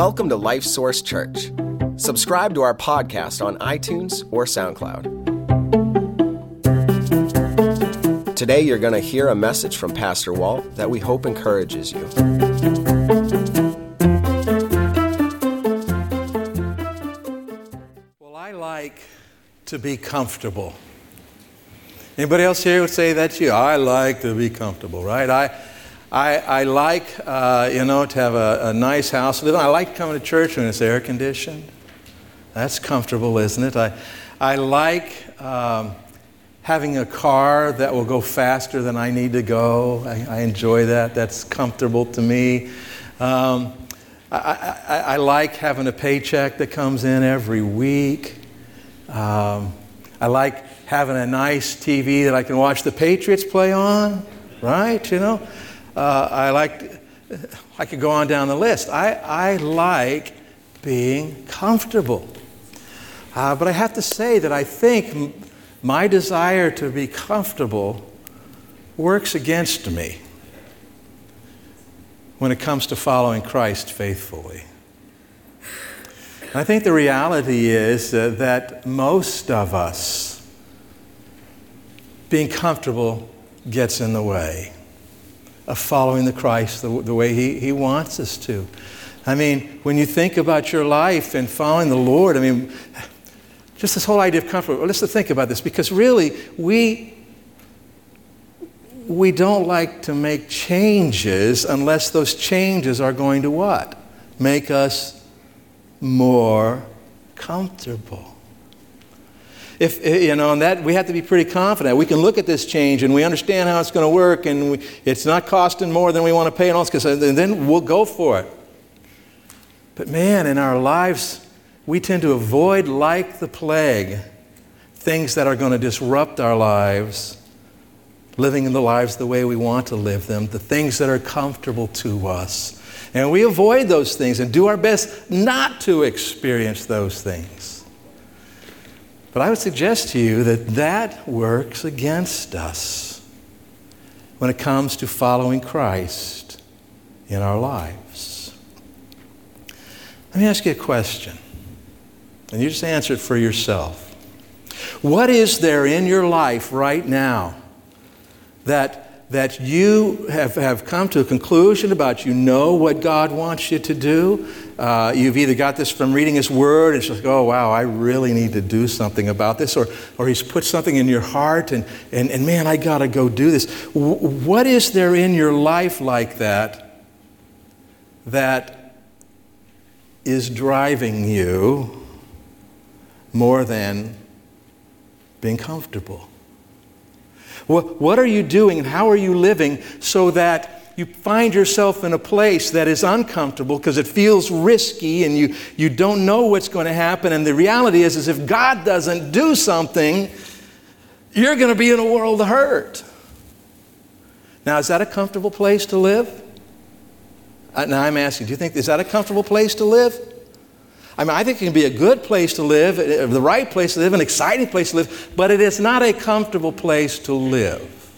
Welcome to Life Source Church. Subscribe to our podcast on iTunes or SoundCloud. Today, you're going to hear a message from Pastor Walt that we hope encourages you. Well, I like to be comfortable. Anybody else here would say that's you? I like to be comfortable, right? I, I, I like, uh, you know, to have a, a nice house. I like coming to church when it's air conditioned. That's comfortable, isn't it? I, I like um, having a car that will go faster than I need to go. I, I enjoy that. That's comfortable to me. Um, I, I, I, like having a paycheck that comes in every week. Um, I like having a nice TV that I can watch the Patriots play on, right? You know, uh, I like, I could go on down the list. I, I like being comfortable. Uh, but I have to say that I think my desire to be comfortable works against me when it comes to following Christ faithfully. I think the reality is uh, that most of us being comfortable gets in the way of following the Christ the, the way he, he wants us to. I mean, when you think about your life and following the Lord, I mean, just this whole idea of comfort. Well, let's think about this because really, we we don't like to make changes unless those changes are going to what? Make us more comfortable if eh, you know, and that we have to be pretty confident. We can look at this change and we understand how it's going to work, and we, it's not costing more than we want to pay, and all this, and then we'll go for it. But man, in our lives, we tend to avoid, like the plague, things that are going to disrupt our lives, living in the lives the way we want to live them, the things that are comfortable to us. And we avoid those things and do our best not to experience those things. But I would suggest to you that that works against us when it comes to following Christ in our lives. Let me ask you a question, and you just answer it for yourself. What is there in your life right now that that you have, have come to a conclusion about you know what God wants you to do. Uh, you've either got this from reading His Word, it's like, oh, wow, I really need to do something about this, or, or He's put something in your heart, and, and, and man, I got to go do this. W- what is there in your life like that that is driving you more than being comfortable? What, are you doing and how are you living so that you find yourself in a place that is uncomfortable because it feels risky and you, you don't know what's going to happen. And the reality is, is if God doesn't do something, you're going to be in a world of hurt. Now, is that a comfortable place to live? Uh, now, I'm asking, do you think, is that a comfortable place to live? I mean, I think it can be a good place to live, uh, the right place to live, an exciting place to live, but it is not a comfortable place to live.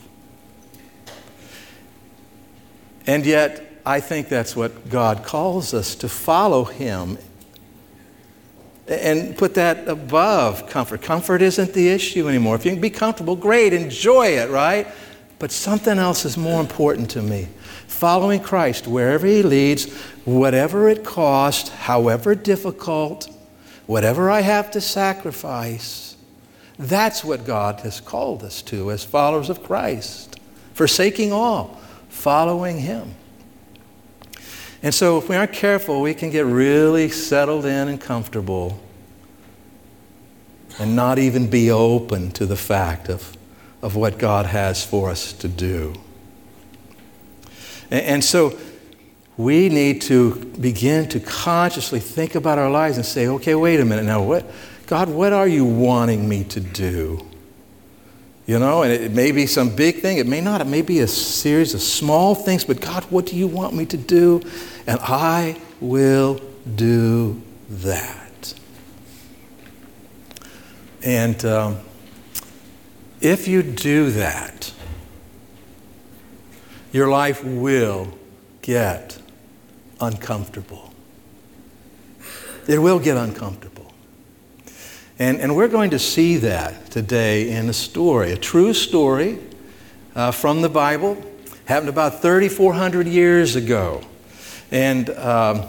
And yet, I think that's what God calls us to follow Him and put that above comfort. Comfort isn't the issue anymore. If you can be comfortable, great, enjoy it, right? But something else is more important to me. Following Christ wherever He leads, whatever it costs, however difficult, whatever I have to sacrifice, that's what God has called us to as followers of Christ. Forsaking all, following Him. And so, if we aren't careful, we can get really settled in and comfortable and not even be open to the fact of, of what God has for us to do. And, so, we need to begin to consciously think about our lives and say, okay, wait a minute now, what, God, what are you wanting me to do? You know, and it may be some big thing, it may not, it may be a series of small things, but God, what do you want me to do? And I will do that. And um, if you do that, your life will get uncomfortable. It will get uncomfortable. And, and we're going to see that today in a story, a true story uh, from the Bible. Happened about 3,400 years ago. And um,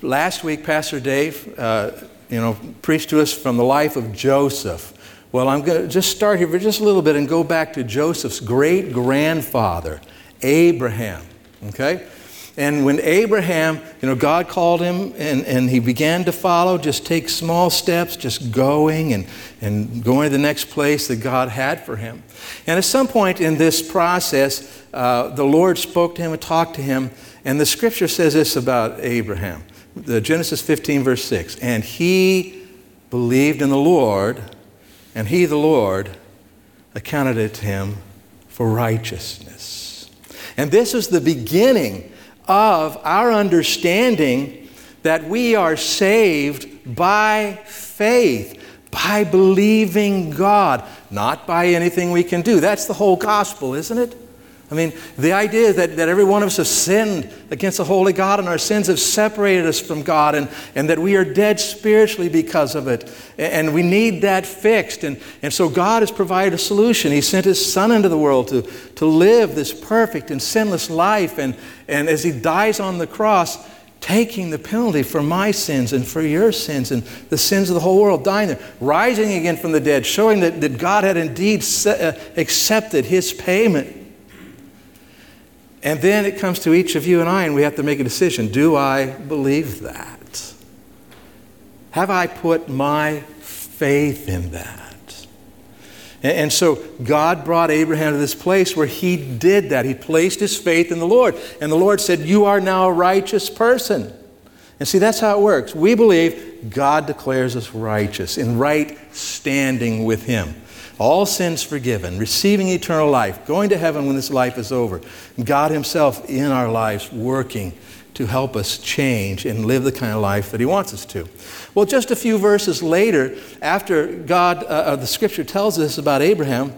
last week, Pastor Dave, uh, you know, preached to us from the life of Joseph. Well, I'm going to just start here for just a little bit and go back to Joseph's great grandfather, Abraham. Okay? And when Abraham, you know, God called him and, and he began to follow, just take small steps, just going and, and going to the next place that God had for him. And at some point in this process, uh, the Lord spoke to him and talked to him. And the scripture says this about Abraham the Genesis 15, verse 6. And he believed in the Lord, and he, the Lord, accounted it to him for righteousness. And this is the beginning of our understanding that we are saved by faith, by believing God, not by anything we can do. That's the whole gospel, isn't it? I mean, the idea that, that every one of us has sinned against the holy God and our sins have separated us from God and, and that we are dead spiritually because of it. And we need that fixed. And, and so God has provided a solution. He sent His Son into the world to, to live this perfect and sinless life. And, and as He dies on the cross, taking the penalty for my sins and for your sins and the sins of the whole world, dying there, rising again from the dead, showing that, that God had indeed uh, accepted His payment and then it comes to each of you and I, and we have to make a decision. Do I believe that? Have I put my faith in that? And, so God brought Abraham to this place where he did that. He placed his faith in the Lord. And the Lord said, You are now a righteous person. And see, that's how it works. We believe God declares us righteous, in right standing with Him all sins forgiven, receiving eternal life, going to heaven when this life is over. God Himself in our lives working to help us change and live the kind of life that He wants us to. Well, just a few verses later, after God, uh, uh the scripture tells us about Abraham,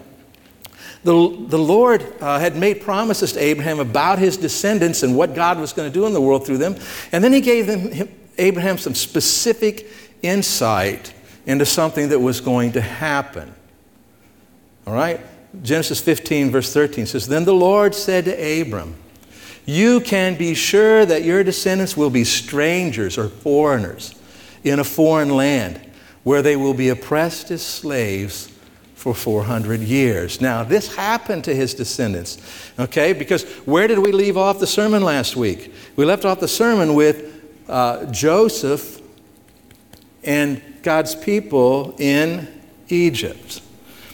the, the Lord uh, had made promises to Abraham about his descendants and what God was going to do in the world through them. And then he gave them, him, Abraham some specific insight into something that was going to happen. All right? Genesis 15, verse 13 says, Then the Lord said to Abram, You can be sure that your descendants will be strangers or foreigners in a foreign land where they will be oppressed as slaves for 400 years. Now, this happened to his descendants, okay? Because where did we leave off the sermon last week? We left off the sermon with uh, Joseph and God's people in Egypt.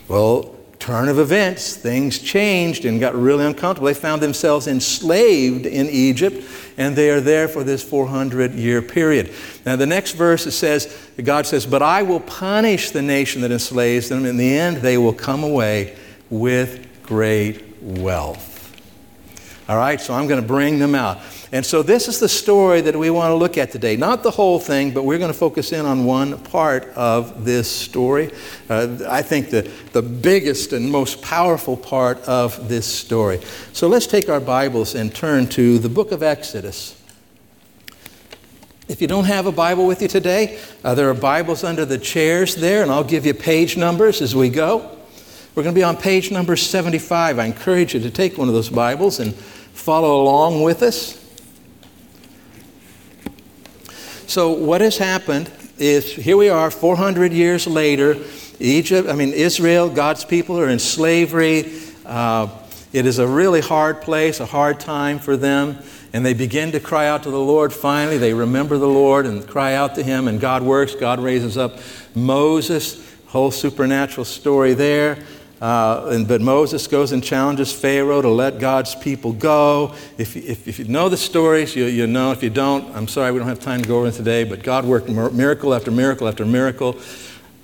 Well, turn of events, things changed and got really uncomfortable. They found themselves enslaved in Egypt, and they are there for this 400 year period. Now, the next verse it says, God says, But I will punish the nation that enslaves them. In the end, they will come away with great wealth. All right, so I'm going to bring them out. And so this is the story that we want to look at today. Not the whole thing, but we're going to focus in on one part of this story. Uh, I think the, the biggest and most powerful part of this story. So let's take our Bibles and turn to the book of Exodus. If you don't have a Bible with you today, uh, there are Bibles under the chairs there, and I'll give you page numbers as we go. We're going to be on page number 75. I encourage you to take one of those Bibles and follow along with us. So, what has happened is here we are 400 years later. Egypt, I mean, Israel, God's people are in slavery. Uh, it is a really hard place, a hard time for them. And they begin to cry out to the Lord finally. They remember the Lord and cry out to Him, and God works. God raises up Moses, whole supernatural story there. Uh, and, but Moses goes and challenges Pharaoh to let God's people go. If, if, if you know the stories, you, you know. If you don't, I'm sorry, we don't have time to go over it today. But God worked miracle after miracle after miracle,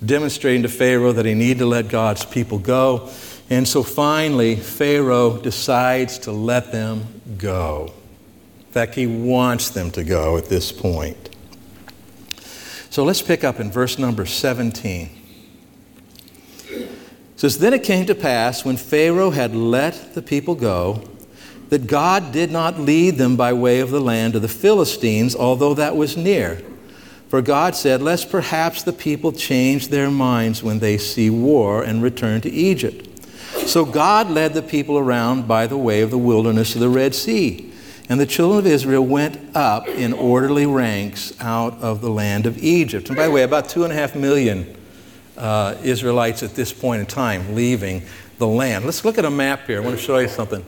demonstrating to Pharaoh that he needed to let God's people go. And so finally, Pharaoh decides to let them go. In fact, he wants them to go at this point. So let's pick up in verse number 17 says, Then it came to pass when Pharaoh had let the people go, that God did not lead them by way of the land of the Philistines, although that was near. For God said, Lest perhaps the people change their minds when they see war and return to Egypt. So God led the people around by the way of the wilderness of the Red Sea. And the children of Israel went up in orderly ranks out of the land of Egypt. And by the way, about two and a half million uh, Israelites at this point in time leaving the land. Let's look at a map here. I want to show you something.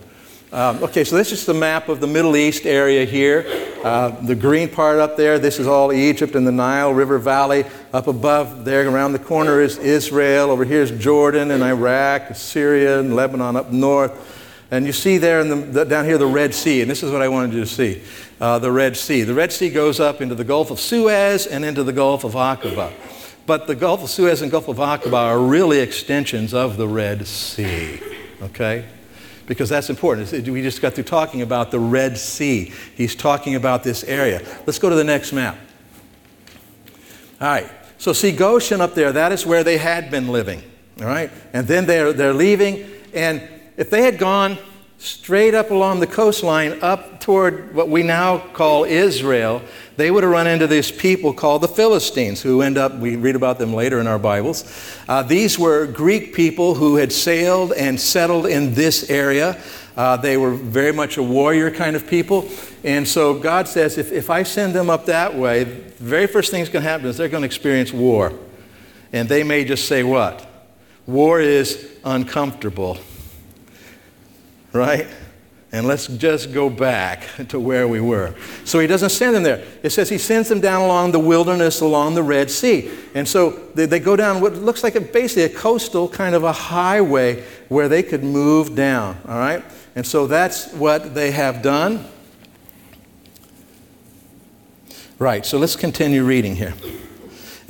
Um, okay, so this is the map of the Middle East area here. Uh, the green part up there, this is all Egypt and the Nile River Valley. Up above there, around the corner, is Israel. Over here is Jordan and Iraq, Syria and Lebanon up north. And you see there the, the, down here the Red Sea, and this is what I wanted you to see uh, the Red Sea. The Red Sea goes up into the Gulf of Suez and into the Gulf of Aqaba. But the Gulf of Suez and Gulf of Aqaba are really extensions of the Red Sea. Okay? because that's important. We just got through talking about the Red Sea. He's talking about this area. Let's go to the next map. All right. So see Goshen up there, that is where they had been living. All right. And then they're, they're leaving. And if they had gone straight up along the coastline up toward what we now call Israel, they would have run into these people called the Philistines, who end up, we read about them later in our Bibles. Uh, these were Greek people who had sailed and settled in this area. Uh, they were very much a warrior kind of people. And so God says, if, if I send them up that way, the very first thing that's going to happen is they're going to experience war. And they may just say, What? War is uncomfortable right? And let's just go back to where we were. So he doesn't send them there. It says he sends them down along the wilderness, along the Red Sea. And so they, they go down what looks like a, basically a coastal kind of a highway where they could move down, all right? And so that's what they have done. Right, so let's continue reading here.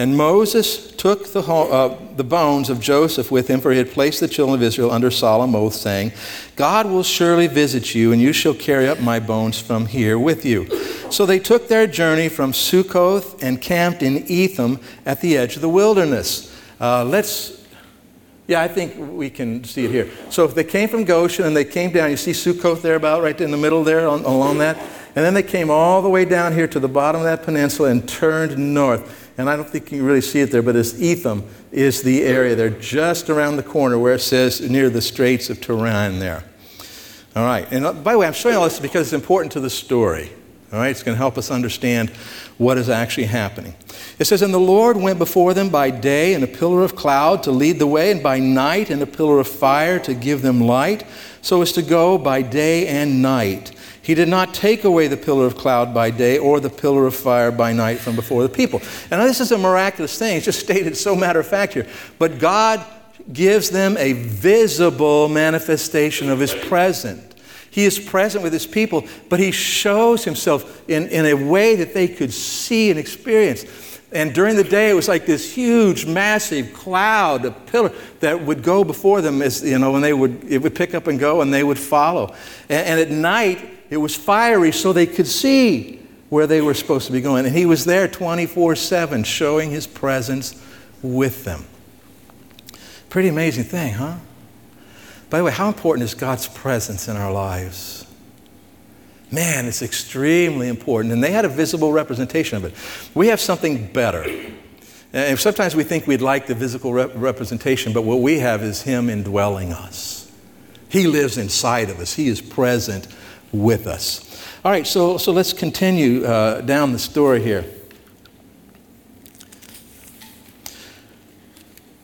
And Moses took the, uh, the bones of Joseph with him, for he had placed the children of Israel under solemn oath, saying, God will surely visit you, and you shall carry up my bones from here with you. So they took their journey from Sukkoth and camped in Etham at the edge of the wilderness. Uh, let's, yeah, I think we can see it here. So if they came from Goshen and they came down, you see Sukkoth there about right in the middle there on, along that? And then they came all the way down here to the bottom of that peninsula and turned north and I don't think you can really see it there, but it's Etham is the area there, just around the corner where it says near the Straits of Tiran there. All right, and uh, by the way, I'm showing all this because it's important to the story. All right, it's going to help us understand what is actually happening. It says, And the Lord went before them by day in a pillar of cloud to lead the way, and by night in a pillar of fire to give them light, so as to go by day and night. He did not take away the pillar of cloud by day or the pillar of fire by night from before the people. And this is a miraculous thing. It's just stated so matter of fact here. But God gives them a visible manifestation of His presence. He is present with his people, but he shows himself in, in a way that they could see and experience. And during the day, it was like this huge, massive cloud, a pillar that would go before them as, you know, and they would, it would pick up and go and they would follow. And, and at night, it was fiery so they could see where they were supposed to be going. And he was there 24 7, showing his presence with them. Pretty amazing thing, huh? By the way, how important is God's presence in our lives? Man, it's extremely important. And they had a visible representation of it. We have something better. And sometimes we think we'd like the physical rep- representation, but what we have is Him indwelling us. He lives inside of us, He is present with us. All right, so, so let's continue uh, down the story here.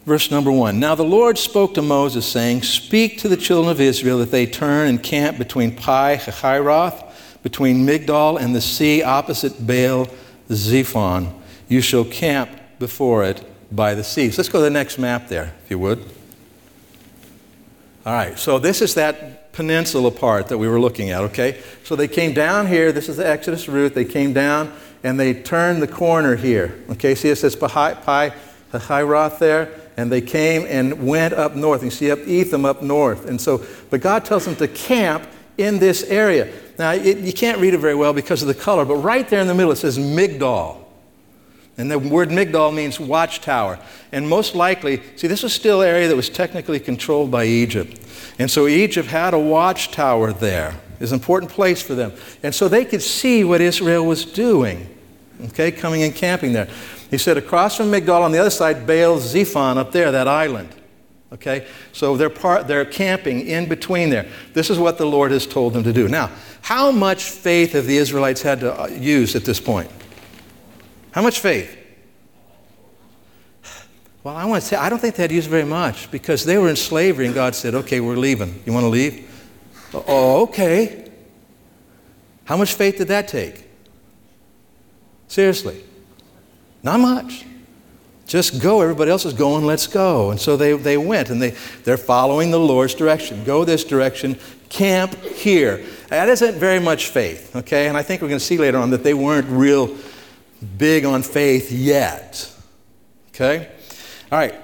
Verse number one. Now the Lord spoke to Moses, saying, Speak to the children of Israel that they turn and camp between Pi Hahiroth, between Migdol and the sea opposite Baal Zephon. You shall camp before it by the sea. So let's go to the next map there, if you would. All right, so this is that peninsula part that we were looking at, okay? So they came down here. This is the Exodus route. They came down and they turned the corner here. Okay, see it says Pi, Pi there? And they came and went up north. You see up Etham up north. And so, but God tells them to camp in this area. Now, it, you can't read it very well because of the color, but right there in the middle it says Migdol. And the word Migdol means watchtower. And most likely, see, this was still area that was technically controlled by Egypt. And so Egypt had a watchtower there. An important place for them. And so they could see what Israel was doing. okay, coming and camping there. He said, across from Migdol on the other side, Baal Zephon up there, that island. Okay? So they're, part, they're camping in between there. This is what the Lord has told them to do. Now, how much faith have the Israelites had to uh, use at this point? How much faith? Well, I want to say, I don't think they had used very much because they were in slavery and God said, okay, we're leaving. You want to leave? Oh, oh, okay. How much faith did that take? Seriously. Not much. Just go. Everybody else is going. Let's go. And so they, they went and they, they're following the Lord's direction. Go this direction. Camp here. That isn't very much faith, okay? And I think we're going to see later on that they weren't real big on faith yet. Okay? All right.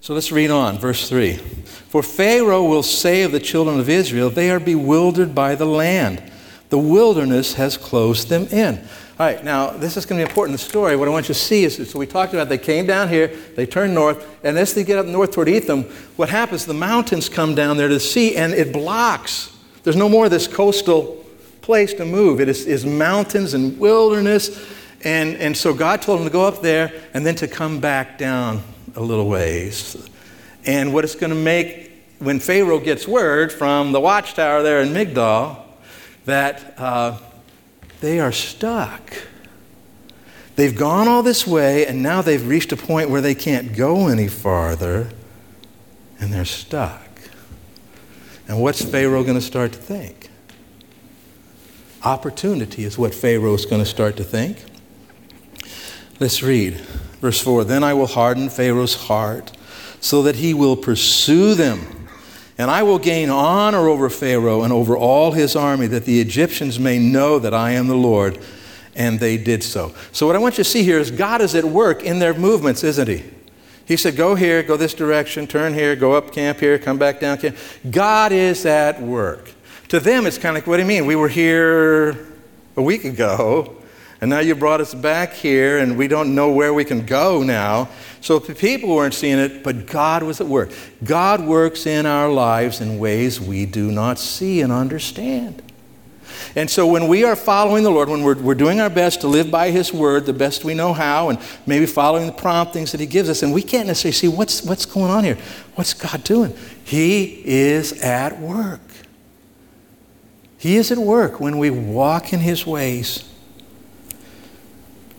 So let's read on, verse 3. For Pharaoh will say of the children of Israel, They are bewildered by the land. The wilderness has closed them in. All right, now this is going to be important in the story. What I want you to see is so we talked about they came down here, they turned north, and as they get up north toward Etham, what happens? The mountains come down there to the sea and it blocks. There's no more of this coastal place to move. It is, is mountains and wilderness. And, and so God told them to go up there and then to come back down a little ways. And what it's going to make when Pharaoh gets word from the watchtower there in Migdol that. Uh, they are stuck. They've gone all this way, and now they've reached a point where they can't go any farther, and they're stuck. And what's Pharaoh going to start to think? Opportunity is what Pharaoh is going to start to think. Let's read verse 4 Then I will harden Pharaoh's heart so that he will pursue them and I will gain honor over Pharaoh and over all his army, that the Egyptians may know that I am the Lord. And they did so. So, what I want you to see here is God is at work in their movements, isn't He? He said, Go here, go this direction, turn here, go up camp here, come back down camp. God is at work. To them, it's kind of like, What do you mean? We were here a week ago, and now you brought us back here, and we don't know where we can go now. So the people weren't seeing it, but God was at work. God works in our lives in ways we do not see and understand. And so when we are following the Lord, when we're, we're doing our best to live by His Word the best we know how, and maybe following the promptings that He gives us, and we can't necessarily see what's, what's going on here. What's God doing? He is at work. He is at work when we walk in His ways.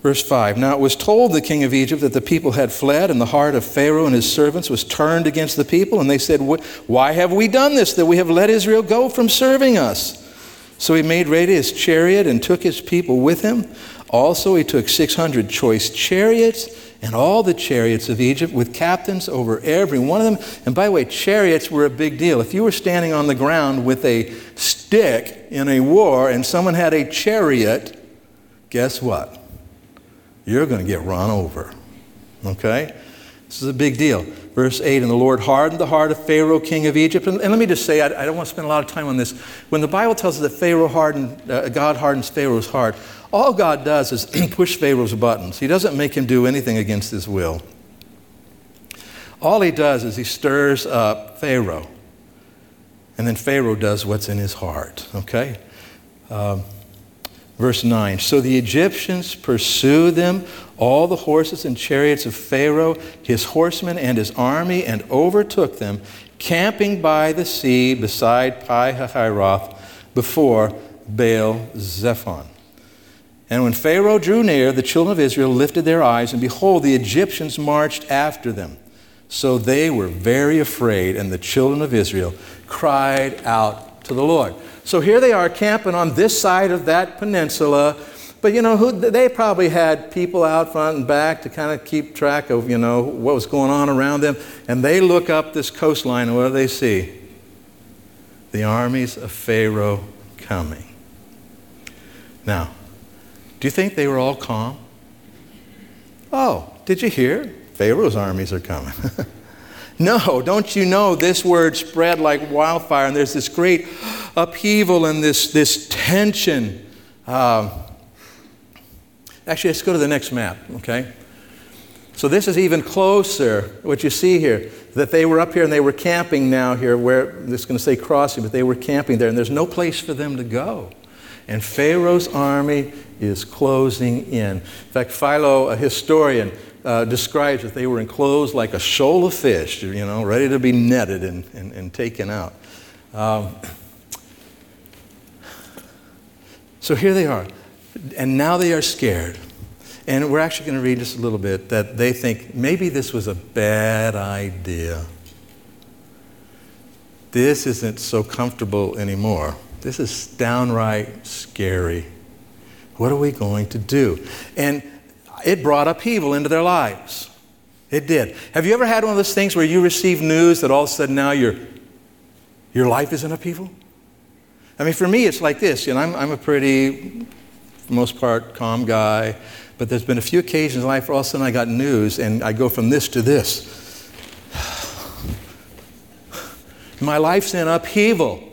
Verse 5 Now it was told the king of Egypt that the people had fled, and the heart of Pharaoh and his servants was turned against the people. And they said, Why have we done this, that we have let Israel go from serving us? So he made ready his chariot and took his people with him. Also, he took 600 choice chariots and all the chariots of Egypt with captains over every one of them. And by the way, chariots were a big deal. If you were standing on the ground with a stick in a war and someone had a chariot, guess what? you're going to get run over. Okay? This is a big deal. Verse 8 And the Lord hardened the heart of Pharaoh, king of Egypt. And, and let me just say, I, I, don't want to spend a lot of time on this. When the Bible tells us that Pharaoh hardened, uh, God hardens Pharaoh's heart, all God does is push Pharaoh's buttons. He doesn't make him do anything against his will. All he does is he stirs up Pharaoh. And then Pharaoh does what's in his heart. Okay? Um, Verse 9 So the Egyptians pursued them, all the horses and chariots of Pharaoh, his horsemen, and his army, and overtook them, camping by the sea beside Pi Hahiroth before Baal Zephon. And when Pharaoh drew near, the children of Israel lifted their eyes, and behold, the Egyptians marched after them. So they were very afraid, and the children of Israel cried out to the Lord. So here they are camping on this side of that peninsula. But you know, who, they probably had people out front and back to kind of keep track of, you know, what was going on around them. And they look up this coastline and what do they see? The armies of Pharaoh coming. Now, do you think they were all calm? Oh, did you hear? Pharaoh's armies are coming. no, don't you know this word spread like wildfire and there's this great upheaval and this, this tension. Uh, actually, let's go to the next map, okay? So this is even closer, what you see here, that they were up here and they were camping now here, where is going to say crossing, but they were camping there, and there's no place for them to go. And Pharaoh's army is closing in. In fact, Philo, a historian, uh, describes that they were enclosed like a shoal of fish, you know, ready to be netted and, and, and taken out. Um, so here they are. And now they are scared. And we're actually going to read just a little bit that they think maybe this was a bad idea. This isn't so comfortable anymore. This is downright scary. What are we going to do? And it brought upheaval into their lives. It did. Have you ever had one of those things where you receive news that all of a sudden now your, your life is in upheaval? I mean, for me, it's like this. You know, I'm, I'm a pretty, for most part, calm guy. But there's been a few occasions in life where all of a sudden I got news and I go from this to this. My life's in upheaval.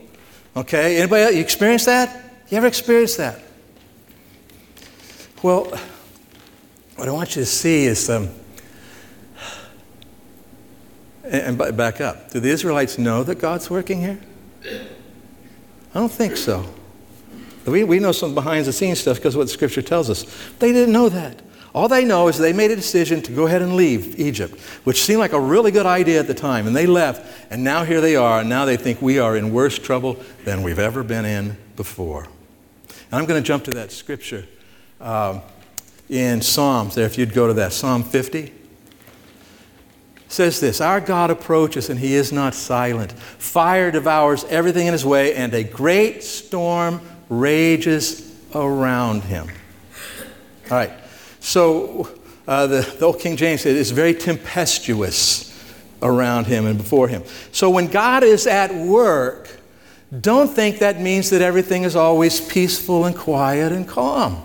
Okay? Anybody else, you experience that? You ever experience that? Well, what I want you to see is, um, and, and back up. Do the Israelites know that God's working here? I don't think so. We, we know some behind the scenes stuff because what Scripture tells us. They didn't know that. All they know is they made a decision to go ahead and leave Egypt, which seemed like a really good idea at the time. And they left, and now here they are, and now they think we are in worse trouble than we've ever been in before. And I'm going to jump to that scripture um, in Psalms there, if you'd go to that. Psalm 50 says this Our God approaches, and he is not silent. Fire devours everything in his way, and a great storm rages around him. All right. So uh, the, the old King James said it's very tempestuous around him and before him. So when God is at work, don't think that means that everything is always peaceful and quiet and calm.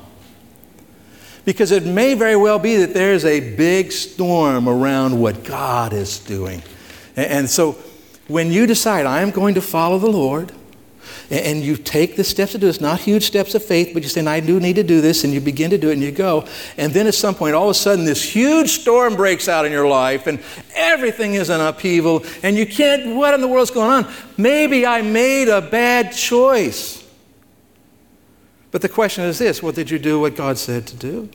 Because it may very well be that there's a big storm around what God is doing. And, and so when you decide, I am going to follow the Lord, and you take the steps to do this, not huge steps of faith, but you say, I do need to do this, and you begin to do it, and you go. And then at some point, all of a sudden, this huge storm breaks out in your life, and everything is an upheaval, and you can't, what in the world's going on? Maybe I made a bad choice. But the question is this well, did you do what God said to do?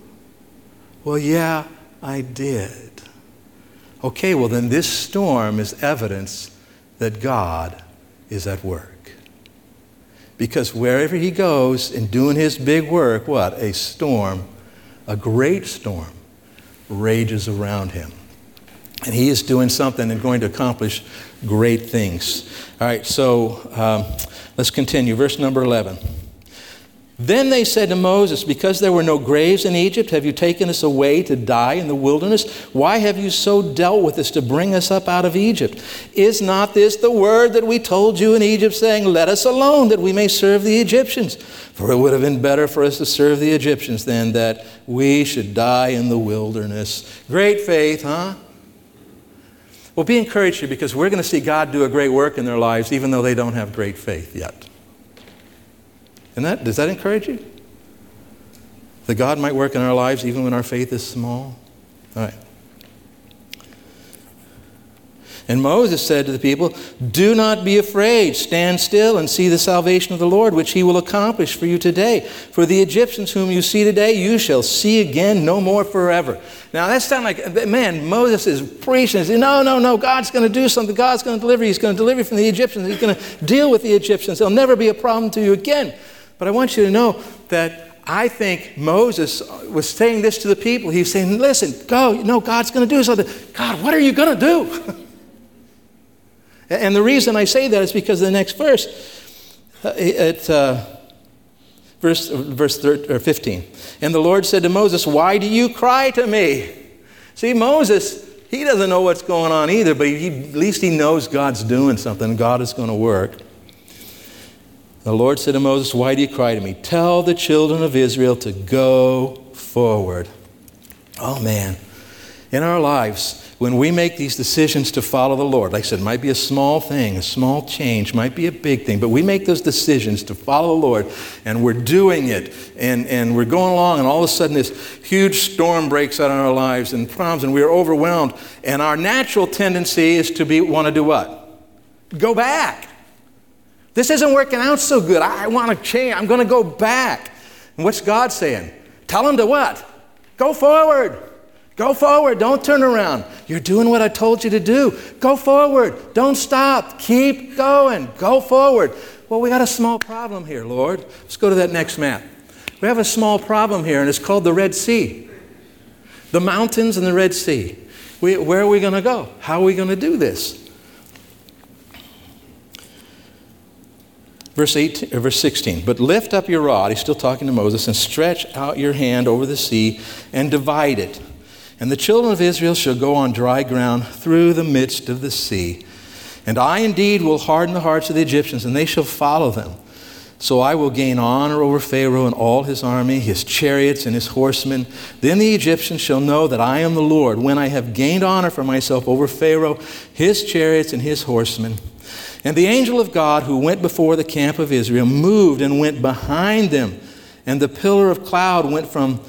Well, yeah, I did. Okay, well, then this storm is evidence that God is at work. Because wherever he goes in doing his big work, what? A storm, a great storm, rages around him. And he is doing something and going to accomplish great things. All right, so um, let's continue. Verse number 11. Then they said to Moses, Because there were no graves in Egypt, have you taken us away to die in the wilderness? Why have you so dealt with us to bring us up out of Egypt? Is not this the word that we told you in Egypt, saying, Let us alone, that we may serve the Egyptians? For it would have been better for us to serve the Egyptians than that we should die in the wilderness. Great faith, huh? Well, be encouraged here because we're going to see God do a great work in their lives, even though they don't have great faith yet. And that, does that encourage you? That God might work in our lives even when our faith is small? All right. And Moses said to the people, Do not be afraid. Stand still and see the salvation of the Lord, which he will accomplish for you today. For the Egyptians whom you see today, you shall see again no more forever. Now, that sounds like, man, Moses is preaching. No, no, no, God's going to do something. God's going to deliver you. He's going to deliver you from the Egyptians. He's going to deal with the Egyptians. There'll never be a problem to you again. But I want you to know that I think Moses was saying this to the people. He's saying, listen, go. No, God's going to do something. God, what are you going to do? and the reason I say that is because the next verse, uh, it, uh, verse, verse 13, or 15. And the Lord said to Moses, Why do you cry to me? See, Moses, he doesn't know what's going on either, but he, at least he knows God's doing something. God is going to work. The Lord said to Moses, Why do you cry to me? Tell the children of Israel to go forward. Oh man, in our lives, when we make these decisions to follow the Lord, like I said, it might be a small thing, a small change, might be a big thing, but we make those decisions to follow the Lord and we're doing it and, and we're going along, and all of a sudden this huge storm breaks out in our lives and problems, and we're overwhelmed. And our natural tendency is to be want to do what? Go back. This isn't working out so good. I want to change. I'm going to go back. And what's God saying? Tell him to what? Go forward. Go forward. Don't turn around. You're doing what I told you to do. Go forward. Don't stop. Keep going. Go forward. Well, we got a small problem here, Lord. Let's go to that next map. We have a small problem here, and it's called the Red Sea. The mountains and the Red Sea. We, where are we going to go? How are we going to do this? Verse, 18, uh, verse 16, but lift up your rod, he's still talking to Moses, and stretch out your hand over the sea and divide it. And the children of Israel shall go on dry ground through the midst of the sea. And I indeed will harden the hearts of the Egyptians, and they shall follow them. So I will gain honor over Pharaoh and all his army, his chariots and his horsemen. Then the Egyptians shall know that I am the Lord, when I have gained honor for myself over Pharaoh, his chariots, and his horsemen. And the angel of God who went before the camp of Israel moved and went behind them. And the pillar of cloud went from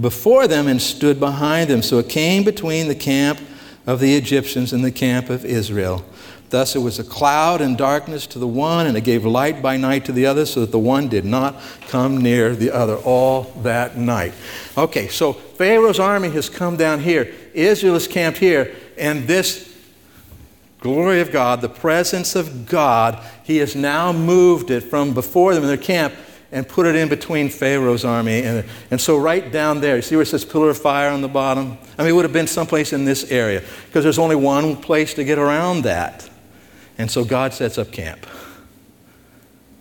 before them and stood behind them. So it came between the camp of the Egyptians and the camp of Israel. Thus it was a cloud and darkness to the one, and it gave light by night to the other, so that the one did not come near the other all that night. Okay, so Pharaoh's army has come down here. Israel is camped here, and this glory of God, the presence of God, he has now moved it from before them in their camp and put it in between Pharaoh's army. And, and so, right down there, you see where it says pillar of fire on the bottom? I mean, it would have been someplace in this area because there's only one place to get around that. And so God sets up camp.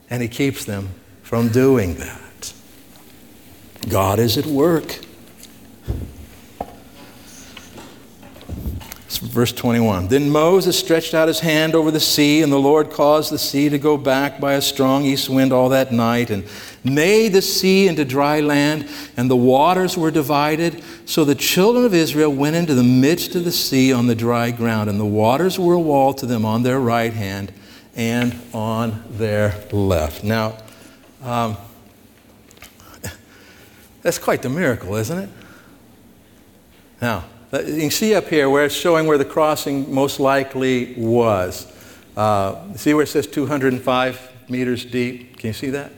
And He keeps them from doing that. God is at work. Verse 21 Then Moses stretched out his hand over the sea, and the Lord caused the sea to go back by a strong east wind all that night, and made the sea into dry land, and the waters were divided. So the children of Israel went into the midst of the sea on the dry ground, and the waters were a wall to them on their right hand and on their left. Now, um, that's quite the miracle, isn't it? Now, you can see up here where it's showing where the crossing most likely was. Uh, see where it says 205 meters deep? Can you see that?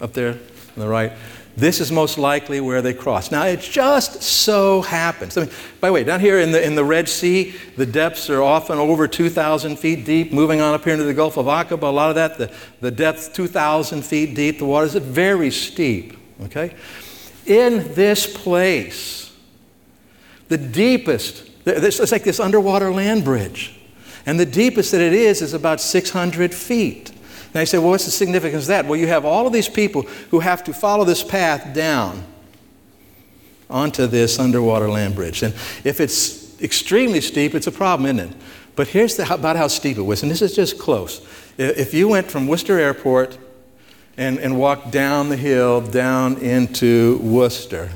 Up there on the right. This is most likely where they crossed. Now, it just so happens. I mean, by the way, down here in the, in the Red Sea, the depths are often over 2,000 feet deep. Moving on up here into the Gulf of Aqaba, a lot of that, the, the depth 2,000 feet deep. The water is very steep. Okay? In this place, the deepest, it's like this underwater land bridge. And the deepest that it is is about 600 feet. Now you say, well, what's the significance of that? Well, you have all of these people who have to follow this path down onto this underwater land bridge. And if it's extremely steep, it's a problem, isn't it? But here's the, about how steep it was, and this is just close. If you went from Worcester Airport and, and walked down the hill down into Worcester,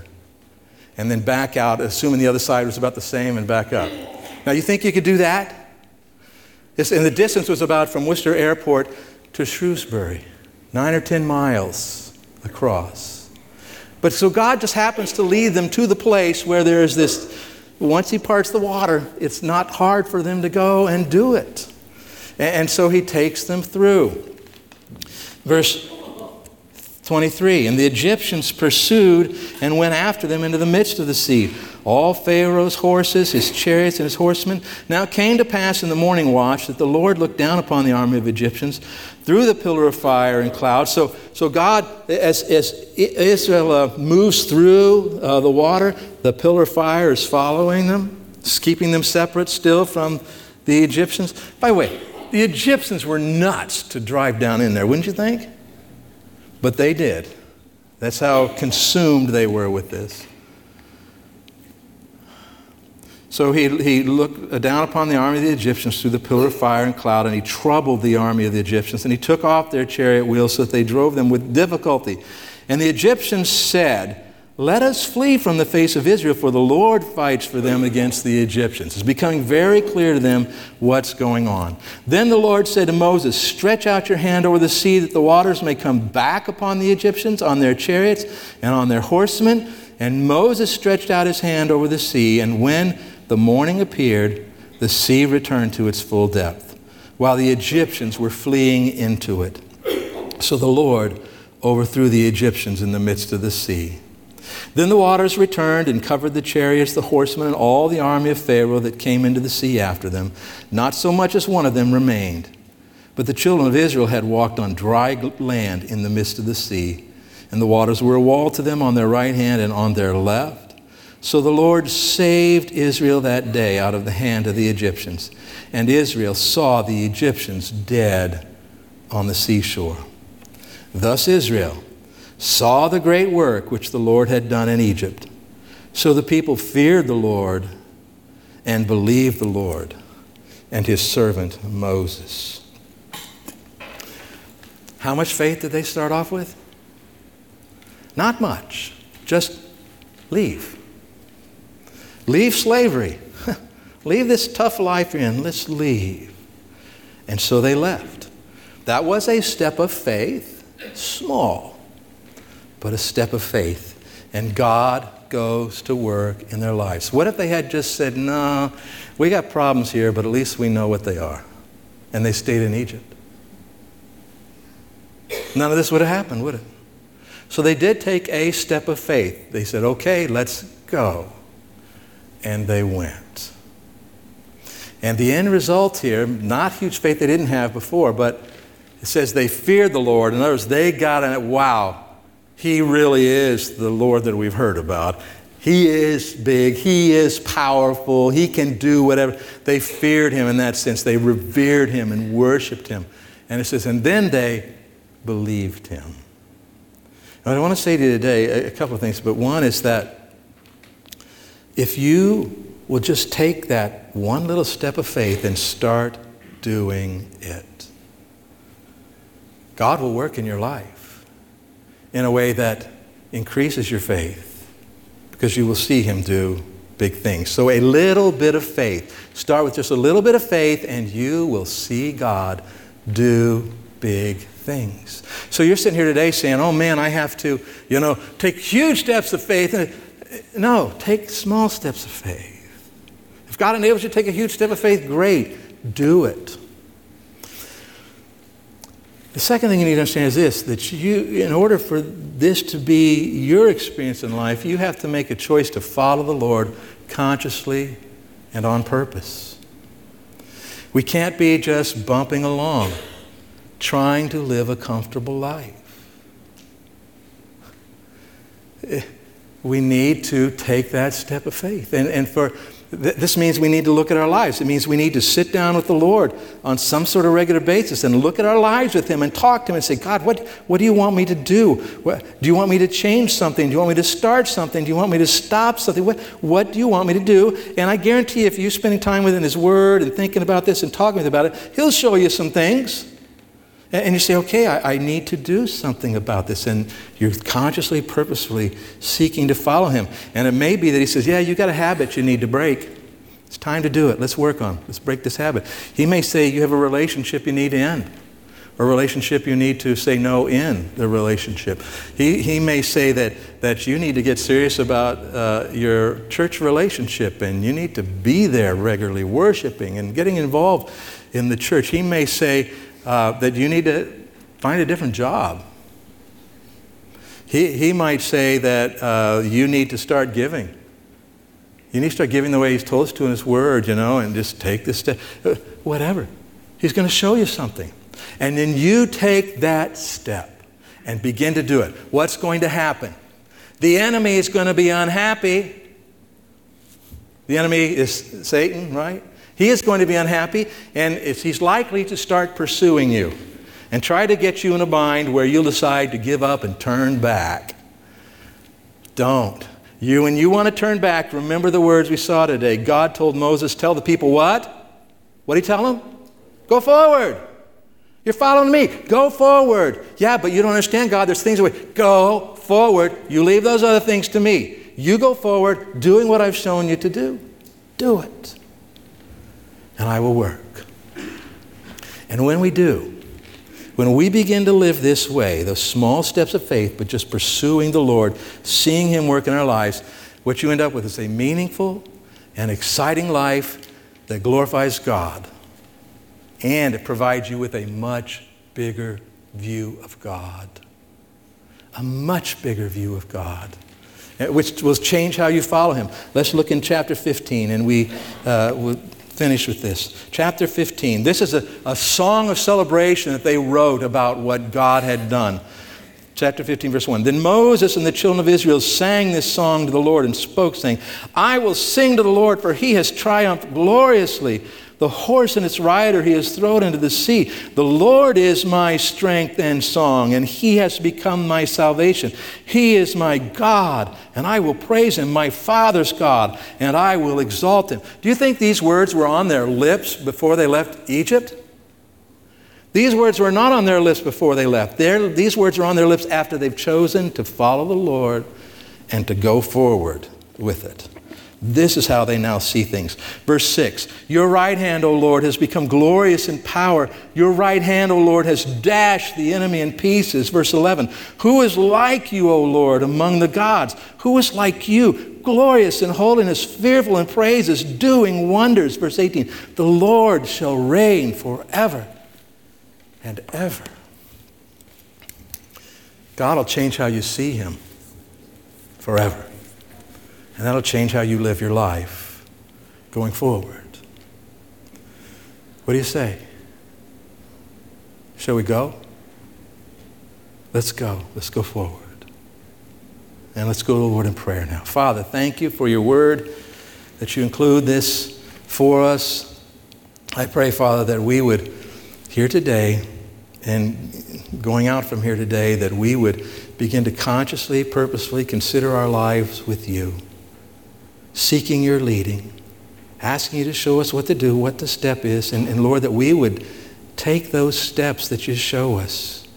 and then back out, assuming the other side was about the same, and back up. Now, you think you could do that? This, and the distance was about from Worcester Airport to Shrewsbury, nine or ten miles across. But so God just happens to lead them to the place where there is this, once He parts the water, it's not hard for them to go and do it. And, and so He takes them through. Verse 23 And the Egyptians pursued and went after them into the midst of the sea. All Pharaoh's horses, his chariots, and his horsemen. Now it came to pass in the morning watch that the Lord looked down upon the army of Egyptians through the pillar of fire and cloud. So, so God, as, as Israel uh, moves through uh, the water, the pillar of fire is following them, keeping them separate still from the Egyptians. By the way, the Egyptians were nuts to drive down in there, wouldn't you think? But they did. That's how consumed they were with this. So he, he looked down upon the army of the Egyptians through the pillar of fire and cloud, and he troubled the army of the Egyptians. And he took off their chariot wheels so that they drove them with difficulty. And the Egyptians said, let us flee from the face of Israel, for the Lord fights for them against the Egyptians. It's becoming very clear to them what's going on. Then the Lord said to Moses, Stretch out your hand over the sea that the waters may come back upon the Egyptians, on their chariots, and on their horsemen. And Moses stretched out his hand over the sea, and when the morning appeared, the sea returned to its full depth. while the Egyptians were fleeing into it. So the Lord overthrew the Egyptians in the midst of the sea. Then the waters returned and covered the chariots, the horsemen, and all the army of Pharaoh that came into the sea after them. Not so much as one of them remained. But the children of Israel had walked on dry land in the midst of the sea, and the waters were a wall to them on their right hand and on their left. So the Lord saved Israel that day out of the hand of the Egyptians, and Israel saw the Egyptians dead on the seashore. Thus Israel saw the great work which the Lord had done in Egypt. So the people feared the Lord and believed the Lord and his servant Moses. How much faith did they start off with? Not much. Just leave. Leave slavery. leave this tough life you're in. Let's leave. And so they left. That was a step of faith, small but a step of faith. And God goes to work in their lives. What if they had just said, No, we got problems here, but at least we know what they are? And they stayed in Egypt. None of this would have happened, would it? So they did take a step of faith. They said, Okay, let's go. And they went. And the end result here, not huge faith they didn't have before, but it says they feared the Lord. In other words, they got it. Wow, he really is the Lord that we've heard about. He is big. He is powerful. He can do whatever. They feared him in that sense. They revered him and worshiped him. And it says, and then they believed him. And I want to say to you today a couple of things, but one is that if you will just take that one little step of faith and start doing it, God will work in your life in a way that increases your faith because you will see Him do big things. So, a little bit of faith. Start with just a little bit of faith, and you will see God do big things. So, you're sitting here today saying, Oh man, I have to, you know, take huge steps of faith. No, take small steps of faith. If God enables you to take a huge step of faith, great, do it. The second thing you need to understand is this that you, in order for this to be your experience in life, you have to make a choice to follow the Lord consciously and on purpose. We can't be just bumping along, trying to live a comfortable life. Eh, we need to take that step of faith. And, and for this means we need to look at our lives. It means we need to sit down with the Lord on some sort of regular basis and look at our lives with Him and talk to Him and say, God, what, what do you want me to do? What, do you want me to change something? Do you want me to start something? Do you want me to stop something? What, what do you want me to do? And I guarantee if you're spending time within His Word and thinking about this and talking about it, He'll show you some things. And you say, okay, I, I, need to do something about this. And you're consciously, purposefully seeking to follow him. And it may be that he says, yeah, you got a habit you need to break. It's time to do it. Let's work on it. Let's break this habit. He may say you have a relationship you need to end, a relationship you need to say no in the relationship. He, he may say that, that you need to get serious about uh, your church relationship and you need to be there regularly, worshiping and getting involved in the church. He may say, uh, that you need to find a different job. He, he might say that uh, you need to start giving. You need to start giving the way He's told us to in His Word, you know, and just take this step. Uh, whatever. He's going to show you something. And then you take that step and begin to do it. What's going to happen? The enemy is going to be unhappy. The enemy is Satan, right? He is going to be unhappy, and he's likely to start pursuing you and try to get you in a bind where you'll decide to give up and turn back. Don't. You, when you want to turn back, remember the words we saw today. God told Moses, Tell the people what? What did he tell them? Go forward. You're following me. Go forward. Yeah, but you don't understand, God. There's things away. Go forward. You leave those other things to me. You go forward doing what I've shown you to do. Do it and I will work. And when we do, when we begin to live this way, those small steps of faith, but just pursuing the Lord, seeing Him work in our lives, what you end up with is a meaningful and exciting life that glorifies God and it provides you with a much bigger view of God. A much bigger view of God, eh, which will change how you follow Him. Let's look in chapter 15, and we uh, will finish with this. Chapter 15. This is a, a song of celebration that they wrote about what God had done. Chapter 15, verse 1. Then Moses and the children of Israel sang this song to the Lord and spoke, saying, I will sing to the Lord, for he has triumphed gloriously. The horse and its rider he has thrown into the sea. The Lord is my strength and song, and he has become my salvation. He is my God, and I will praise him, my Father's God, and I will exalt him. Do you think these words were on their lips before they left Egypt? These words were not on their lips before they left. These words are on their lips after they've chosen to follow the Lord and to go forward with it. This is how they now see things. Verse 6 Your right hand, O Lord, has become glorious in power. Your right hand, O Lord, has dashed the enemy in pieces. Verse 11 Who is like you, O Lord, among the gods? Who is like you? Glorious in holiness, fearful in praises, doing wonders. Verse 18 The Lord shall reign forever and ever. God will change how you see him forever. And that'll change how you live your life going forward. What do you say? Shall we go? Let's go. Let's go forward. And let's go to the Lord in prayer now. Father, thank you for your word, that you include this for us. I pray, Father, that we would here today and going out from here today, that we would begin to consciously, purposefully consider our lives with you seeking your leading, asking you to show us what to do, what the step is, and, and Lord, that we would take those steps that you show us.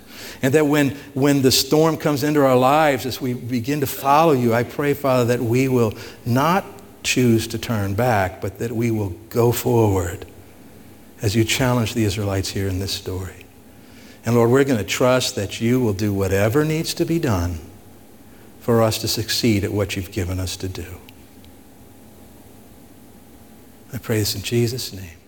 And that when, when the storm comes into our lives, as we begin to follow you, I pray, Father, that we will not choose to turn back, but that we will go forward as you challenge the Israelites here in this story. And Lord, we're going to trust that you will do whatever needs to be done for us to succeed at what you've given us to do. I pray this in Jesus' name.